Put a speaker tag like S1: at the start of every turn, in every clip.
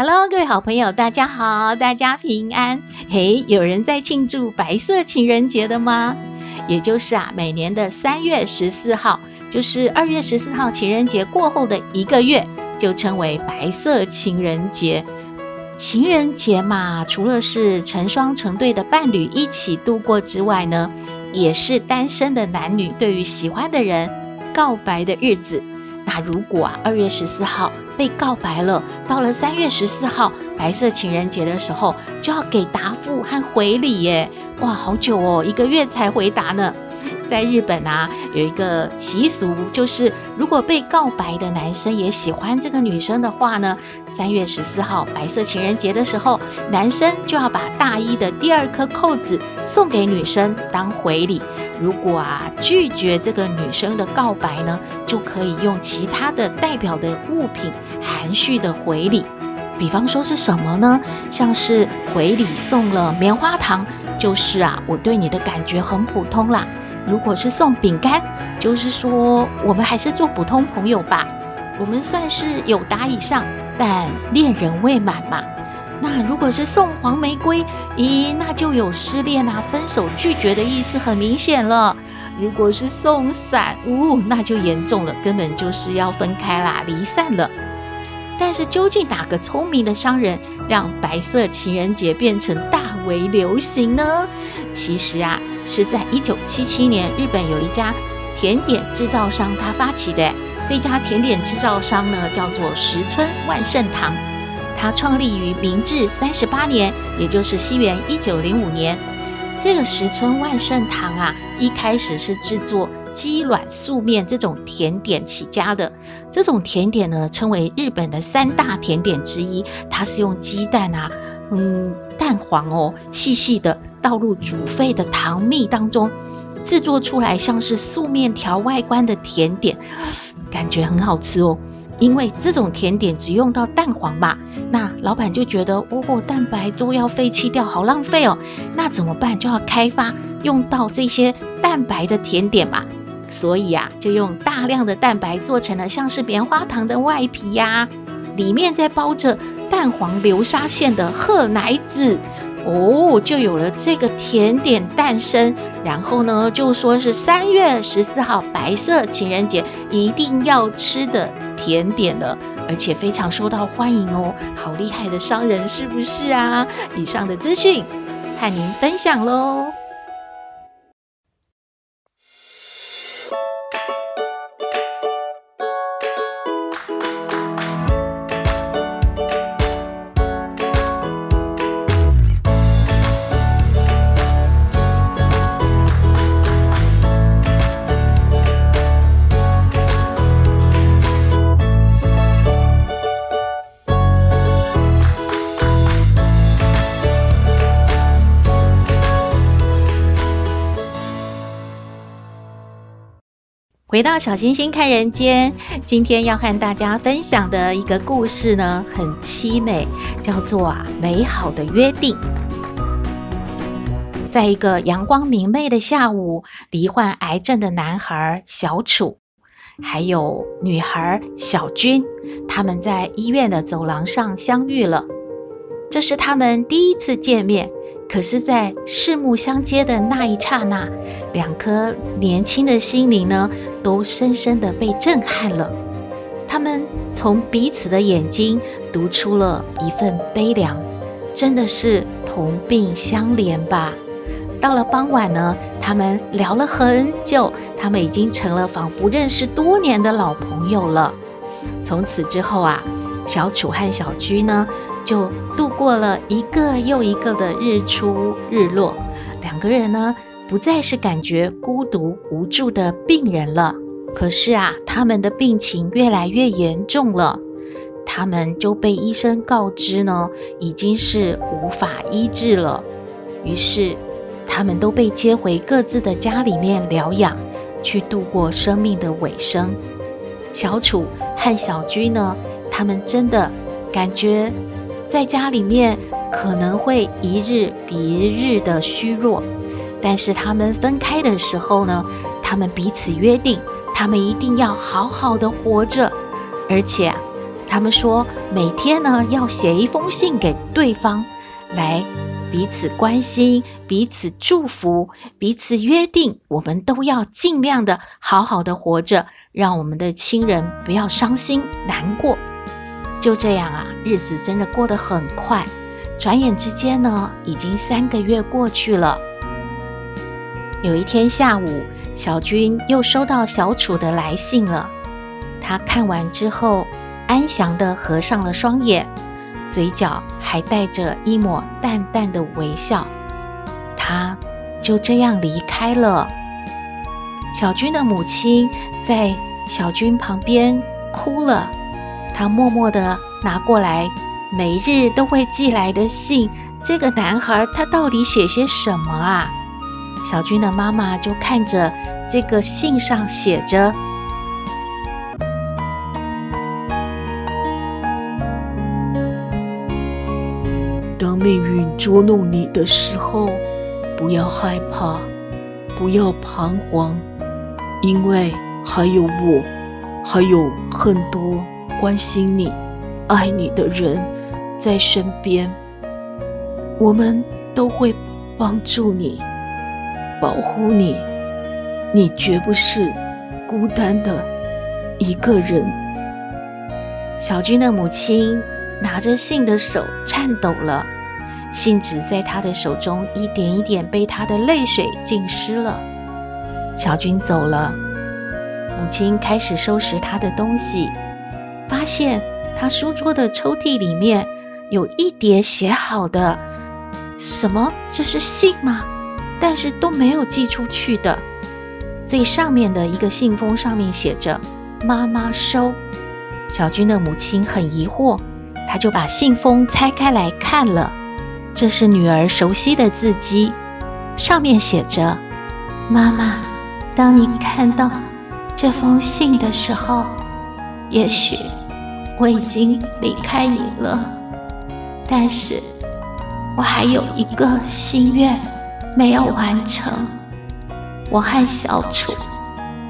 S1: Hello，各位好朋友，大家好，大家平安。嘿，有人在庆祝白色情人节的吗？也就是啊，每年的三月十四号，就是二月十四号情人节过后的一个月，就称为白色情人节。情人节嘛，除了是成双成对的伴侣一起度过之外呢，也是单身的男女对于喜欢的人告白的日子。那如果啊，二月十四号被告白了，到了三月十四号白色情人节的时候，就要给答复和回礼耶！哇，好久哦，一个月才回答呢。在日本啊，有一个习俗，就是如果被告白的男生也喜欢这个女生的话呢，三月十四号白色情人节的时候，男生就要把大衣的第二颗扣子送给女生当回礼。如果啊拒绝这个女生的告白呢，就可以用其他的代表的物品含蓄的回礼。比方说是什么呢？像是回礼送了棉花糖，就是啊我对你的感觉很普通啦。如果是送饼干，就是说我们还是做普通朋友吧，我们算是友达以上，但恋人未满嘛。那如果是送黄玫瑰，咦，那就有失恋啊、分手、拒绝的意思，很明显了。如果是送伞，呜，那就严重了，根本就是要分开啦、离散了。但是究竟哪个聪明的商人让白色情人节变成大为流行呢？其实啊，是在一九七七年，日本有一家甜点制造商他发起的。这家甜点制造商呢，叫做石村万盛堂，他创立于明治三十八年，也就是西元一九零五年。这个石村万盛堂啊，一开始是制作鸡卵素面这种甜点起家的。这种甜点呢，称为日本的三大甜点之一。它是用鸡蛋啊，嗯，蛋黄哦，细细的倒入煮沸的糖蜜当中，制作出来像是素面条外观的甜点，感觉很好吃哦。因为这种甜点只用到蛋黄嘛，那老板就觉得哦，蛋白都要废弃掉，好浪费哦。那怎么办？就要开发用到这些蛋白的甜点嘛。所以啊，就用大量的蛋白做成了像是棉花糖的外皮呀，里面再包着蛋黄流沙馅的贺奶子。哦，就有了这个甜点诞生。然后呢，就说是三月十四号白色情人节一定要吃的甜点了，而且非常受到欢迎哦。好厉害的商人是不是啊？以上的资讯和您分享喽。回到小星星看人间，今天要和大家分享的一个故事呢，很凄美，叫做啊美好的约定。在一个阳光明媚的下午，罹患癌症的男孩小楚，还有女孩小军，他们在医院的走廊上相遇了。这是他们第一次见面。可是，在四目相接的那一刹那，两颗年轻的心灵呢，都深深的被震撼了。他们从彼此的眼睛读出了一份悲凉，真的是同病相怜吧？到了傍晚呢，他们聊了很久，他们已经成了仿佛认识多年的老朋友了。从此之后啊，小楚和小居呢，就度过了一个又一个的日出日落，两个人呢，不再是感觉孤独无助的病人了。可是啊，他们的病情越来越严重了，他们就被医生告知呢，已经是无法医治了。于是，他们都被接回各自的家里面疗养，去度过生命的尾声。小楚和小居呢，他们真的感觉在家里面可能会一日比一日的虚弱，但是他们分开的时候呢，他们彼此约定。他们一定要好好的活着，而且他们说每天呢要写一封信给对方，来彼此关心、彼此祝福、彼此约定，我们都要尽量的好好的活着，让我们的亲人不要伤心难过。就这样啊，日子真的过得很快，转眼之间呢，已经三个月过去了。有一天下午，小军又收到小楚的来信了。他看完之后，安详地合上了双眼，嘴角还带着一抹淡淡的微笑。他就这样离开了。小军的母亲在小军旁边哭了。他默默地拿过来每日都会寄来的信。这个男孩他到底写些什么啊？小军的妈妈就看着这个信上写着：“
S2: 当命运捉弄你的时候，不要害怕，不要彷徨，因为还有我，还有很多关心你、爱你的人在身边，我们都会帮助你。”保护你，你绝不是孤单的一个人。
S1: 小军的母亲拿着信的手颤抖了，信纸在她的手中一点一点被她的泪水浸湿了。小军走了，母亲开始收拾她的东西，发现他书桌的抽屉里面有一叠写好的，什么？这是信吗？但是都没有寄出去的。最上面的一个信封上面写着“妈妈收”。小军的母亲很疑惑，她就把信封拆开来看了。这是女儿熟悉的字迹，上面写着：“妈妈，当你看到这封信的时候，也许我已经离开你了，但是我还有一个心愿。”没有完成。我和小楚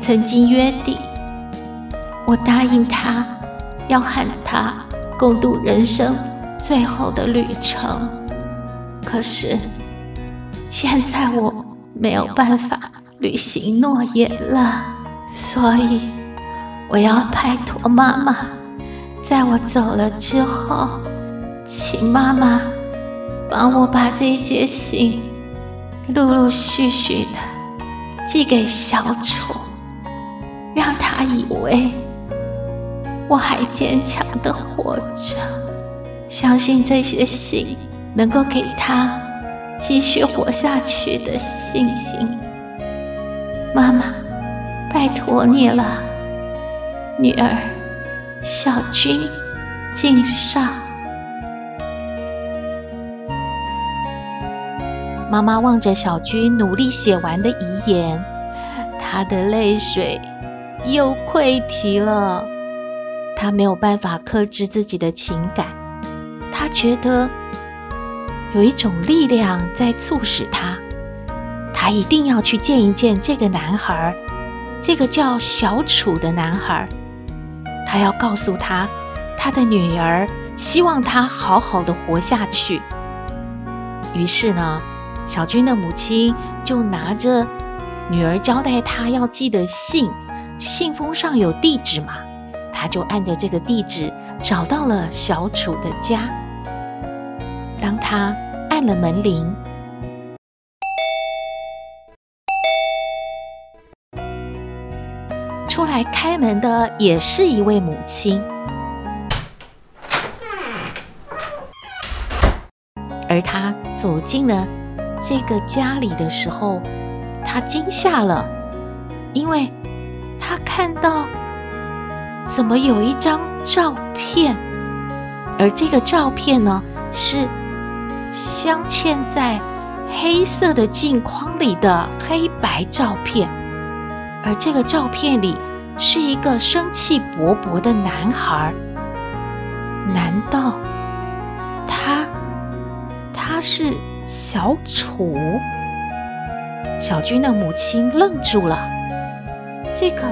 S1: 曾经约定，我答应他要和他共度人生最后的旅程。可是现在我没有办法履行诺言了，所以我要拜托妈妈，在我走了之后，请妈妈帮我把这些信。陆陆续续的寄给小楚，让他以为我还坚强的活着，相信这些信能够给他继续活下去的信心。妈妈，拜托你了，女儿，小军，敬上。妈妈望着小军努力写完的遗言，她的泪水又溃堤了。她没有办法克制自己的情感，她觉得有一种力量在促使她，她一定要去见一见这个男孩，这个叫小楚的男孩。他要告诉他，他的女儿希望他好好的活下去。于是呢，小军的母亲就拿着女儿交代他要寄的信，信封上有地址嘛，他就按着这个地址找到了小楚的家。当他按了门铃，出来开门的也是一位母亲，而她走进了。这个家里的时候，他惊吓了，因为他看到怎么有一张照片，而这个照片呢，是镶嵌在黑色的镜框里的黑白照片，而这个照片里是一个生气勃勃的男孩。难道他他是小楚？小军的母亲愣住了。这个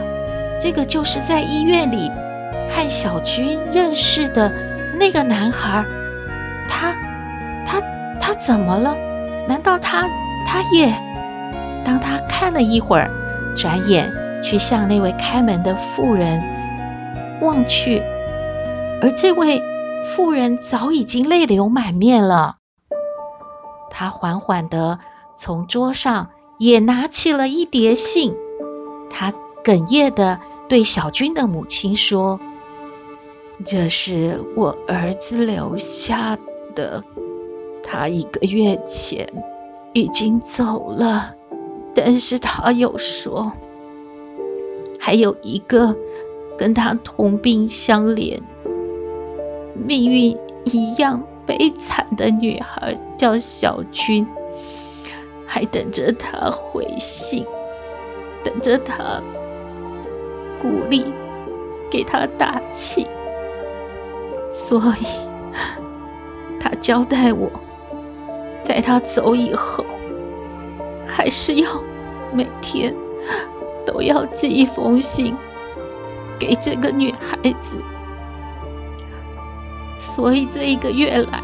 S1: 这个就是在医院里和小军认识的那个男孩。他他他怎么了？难道他他也？当他看了一会儿，转眼去向那位开门的妇人望去，而这位妇人早已经泪流满面了。他缓缓地从桌上也拿起了一叠信，他哽咽地对小军的母亲说：“这是我儿子留下的。”他一个月前已经走了，但是他又说，还有一个跟他同病相怜、命运一样悲惨的女孩，叫小军，还等着他回信，等着他鼓励，给他打气，所以他交代我。在他走以后，还是要每天都要寄一封信给这个女孩子。所以这一个月来，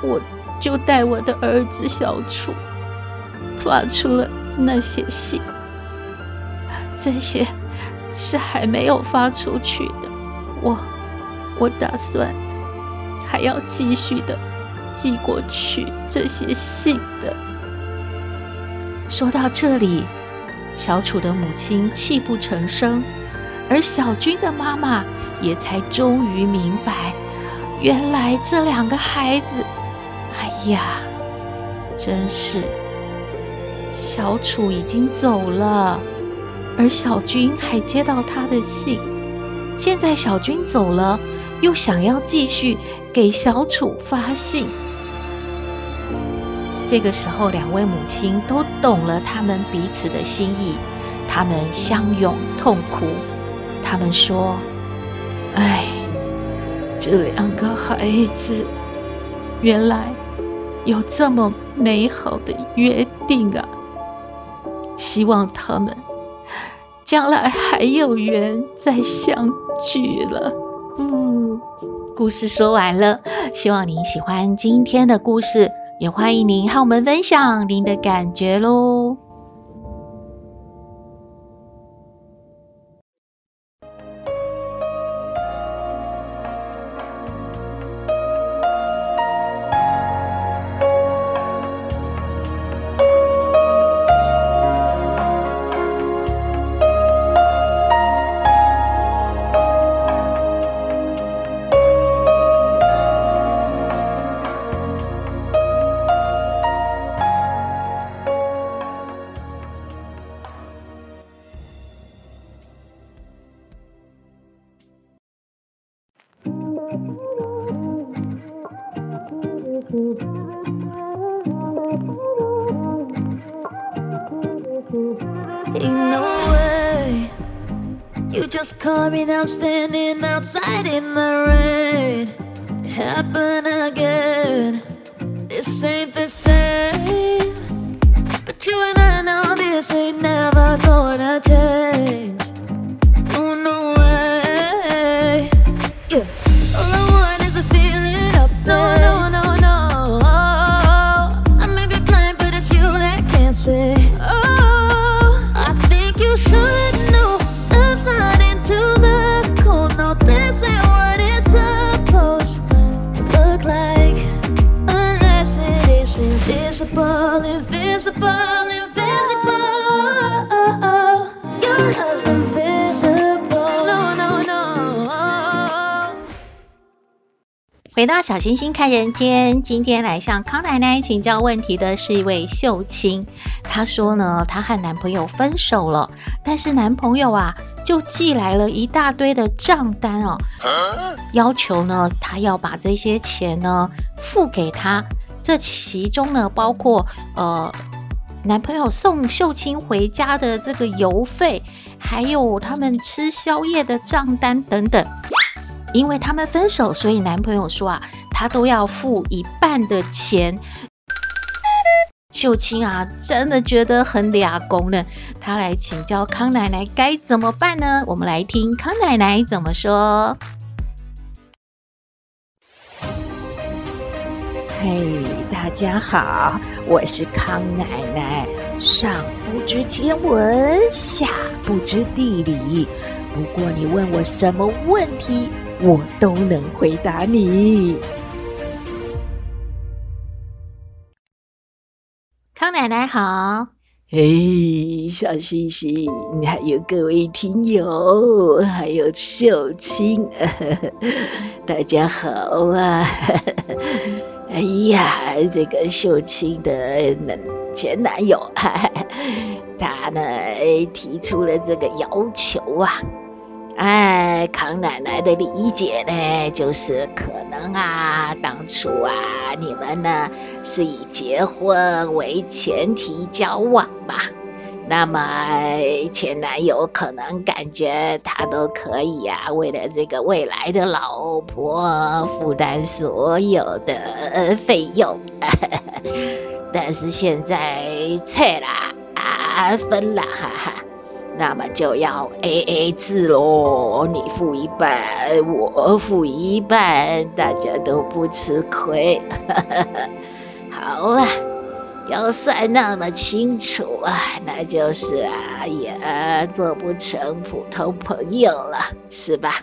S1: 我就带我的儿子小楚发出了那些信。这些是还没有发出去的，我我打算还要继续的。寄过去这些信的。说到这里，小楚的母亲泣不成声，而小军的妈妈也才终于明白，原来这两个孩子，哎呀，真是，小楚已经走了，而小军还接到他的信，现在小军走了，又想要继续给小楚发信。这个时候，两位母亲都懂了他们彼此的心意，他们相拥痛哭。他们说：“哎，这两个孩子原来有这么美好的约定啊！希望他们将来还有缘再相聚了。”嗯，故事说完了，希望您喜欢今天的故事。也欢迎您和我们分享您的感觉喽。
S3: Ain't no way. You just called me now, standing outside in the rain. It happened again. This ain't the same. But you and I know this ain't never gonna change.
S1: 回到小星星看人间，今天来向康奶奶请教问题的是一位秀清。她说呢，她和男朋友分手了，但是男朋友啊，就寄来了一大堆的账单哦，要求呢，她要把这些钱呢付给他。这其中呢，包括呃，男朋友送秀清回家的这个邮费，还有他们吃宵夜的账单等等。因为他们分手，所以男朋友说啊，他都要付一半的钱。秀清啊，真的觉得很两光呢。他来请教康奶奶该怎么办呢？我们来听康奶奶怎么说。
S4: 嘿，大家好，我是康奶奶。上不知天文，下不知地理，不过你问我什么问题，我都能回答你。
S1: 康奶奶好，
S2: 嘿，小星星，还有各位听友，还有秀清，大家好啊！哎呀，这个秀清的前男友，他呢提出了这个要求啊。哎，康奶奶的理解呢，就是可能啊，当初啊，你们呢是以结婚为前提交往吧？那么前男友可能感觉他都可以啊，为了这个未来的老婆负担所有的费用，但是现在拆了啊，分了，哈哈。那么就要 A A 制喽，你付一半，我付一半，大家都不吃亏。好啊，要算那么清楚啊，那就是啊，也做不成普通朋友了，是吧？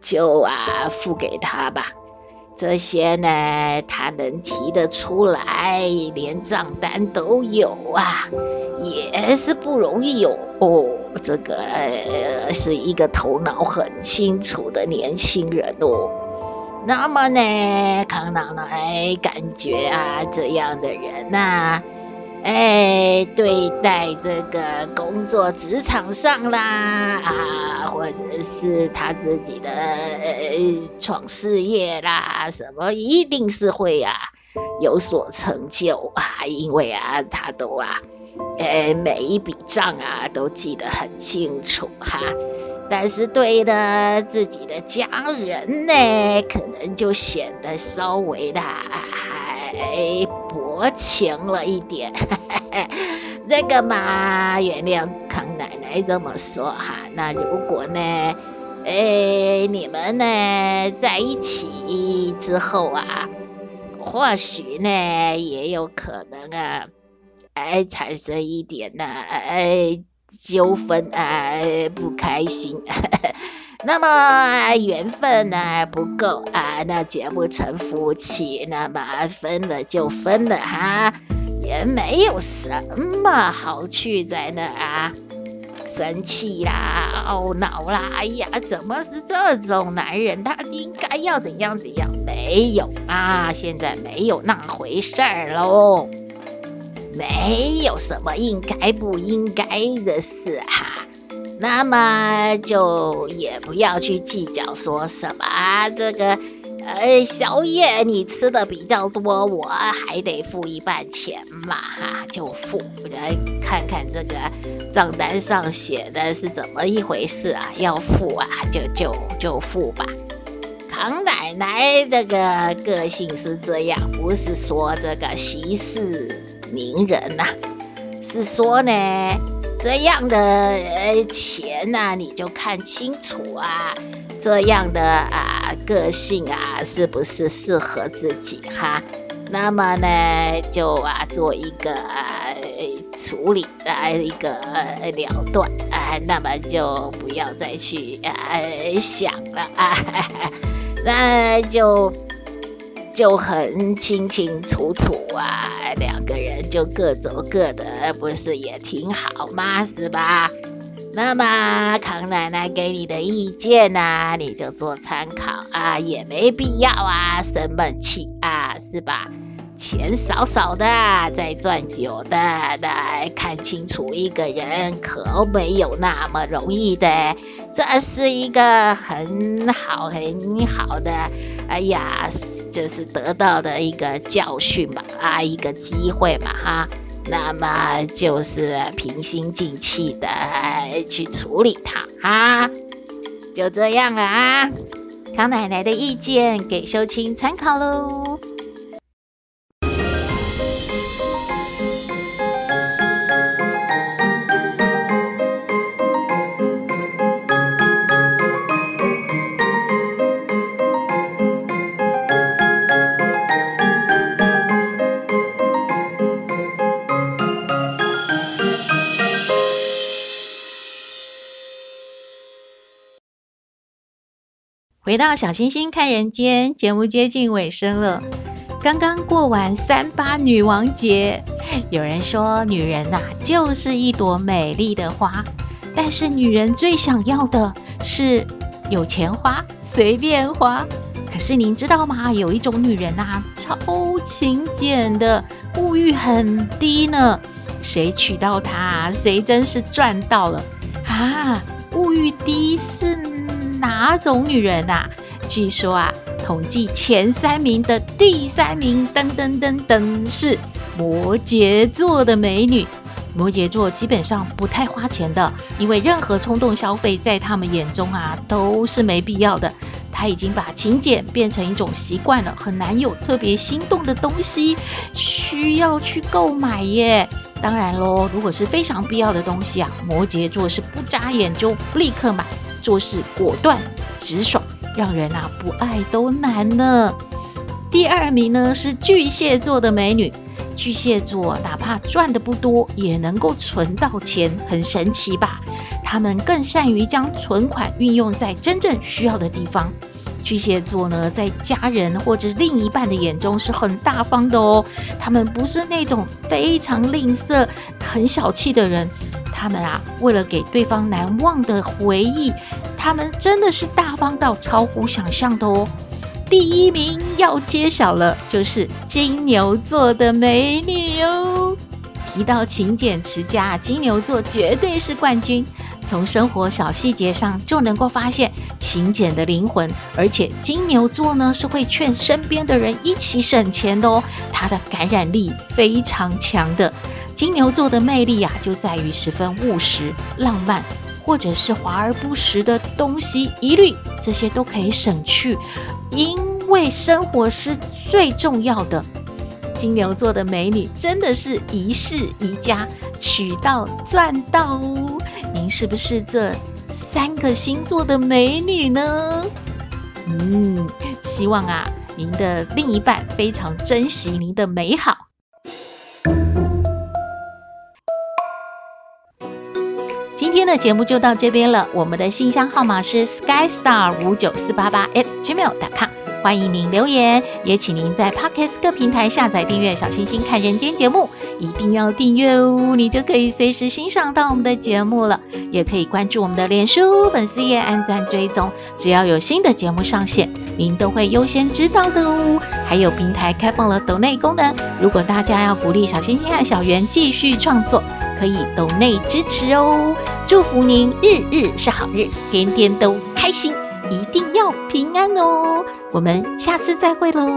S2: 就啊，付给他吧。这些呢，他能提得出来，连账单都有啊，也是不容易有哦。这个是一个头脑很清楚的年轻人哦。那么呢，康奶奶感觉啊，这样的人呐、啊。哎，对待这个工作职场上啦，啊，或者是他自己的呃创事业啦，什么一定是会啊有所成就啊，因为啊他都啊，哎每一笔账啊都记得很清楚哈。但是对的自己的家人呢，可能就显得稍微的还薄情了一点。这个嘛，原谅康奶奶这么说哈。那如果呢，哎，你们呢在一起之后啊，或许呢也有可能啊，哎产生一点呢，哎。纠纷啊，不开心，那么缘分呢不够啊，那结不成夫妻，那么分了就分了哈，也没有什么好去在那啊生气啦、懊恼啦。哎呀，怎么是这种男人？他应该要怎样怎样？没有啊，现在没有那回事儿喽。没有什么应该不应该的事哈，那么就也不要去计较说什么，这个呃宵夜你吃的比较多，我还得付一半钱嘛哈，就付来看看这个账单上写的是怎么一回事啊，要付啊就就就付吧。康奶奶这个个性是这样，不是说这个息事。宁人呐、是说呢，这样的呃钱呐、你就看清楚啊，这样的啊个性啊，是不是适合自己哈？那么呢，就啊做一个啊处理啊一个了断啊，那么就不要再去啊想了啊，那就。就很清清楚楚啊，两个人就各走各的，不是也挺好吗？是吧？
S1: 那么康奶奶给你的意见呢、你就做参考啊，也没必要啊生闷气啊，是吧？钱少少的再赚久的，来看清楚一个人可没有那么容易的，这是一个很好很好的，哎呀，就是得到的一个教训吧，啊，一个机会嘛，哈。那么就是平心静气的去处理它啊，就这样了啊。康奶奶的意见给秀清参考喽。回到小星星看人间节目接近尾声了，刚刚过完三八女王节，有人说女人呐、就是一朵美丽的花，但是女人最想要的是有钱花，随便花。可是您知道吗？有一种女人呐、超勤俭的，物欲很低呢。谁娶到她，谁真是赚到了啊！物欲低是。哪种女人呐、啊？据说啊，统计前三名的第三名，噔噔噔噔，是摩羯座的美女。摩羯座基本上不太花钱的，因为任何冲动消费在他们眼中啊都是没必要的。他已经把勤俭变成一种习惯了，很难有特别心动的东西需要去购买耶。当然喽，如果是非常必要的东西啊，摩羯座是不眨眼就立刻买。做事果断直爽，让人啊不爱都难呢。第二名呢是巨蟹座的美女，巨蟹座哪怕赚的不多，也能够存到钱，很神奇吧？他们更善于将存款运用在真正需要的地方。巨蟹座呢，在家人或者另一半的眼中是很大方的哦，他们不是那种非常吝啬、很小气的人。他们啊，为了给对方难忘的回忆，他们真的是大方到超乎想象的哦。第一名要揭晓了，就是金牛座的美女哦。提到勤俭持家，金牛座绝对是冠军。从生活小细节上就能够发现勤俭的灵魂，而且金牛座呢是会劝身边的人一起省钱的哦。他的感染力非常强的。金牛座的魅力啊，就在于十分务实、浪漫，或者是华而不实的东西，一律这些都可以省去，因为生活是最重要的。金牛座的美女真的是一世宜家，娶到赚到哦。您是不是这三个星座的美女呢？嗯，希望啊，您的另一半非常珍惜您的美好。今天的节目就到这边了。我们的信箱号码是 skystar 五九四八八 at gmail.com，欢迎您留言，也请您在 Podcast 各平台下载订阅《小星星看人间》节目，一定要订阅哦，你就可以随时欣赏到我们的节目了。也可以关注我们的脸书粉丝页，按赞追踪，只要有新的节目上线，您都会优先知道的哦。还有平台开放了抖内功能，如果大家要鼓励小星星和小圆继续创作。可以抖内支持哦，祝福您日日是好日，天天都开心，一定要平安哦。我们下次再会喽。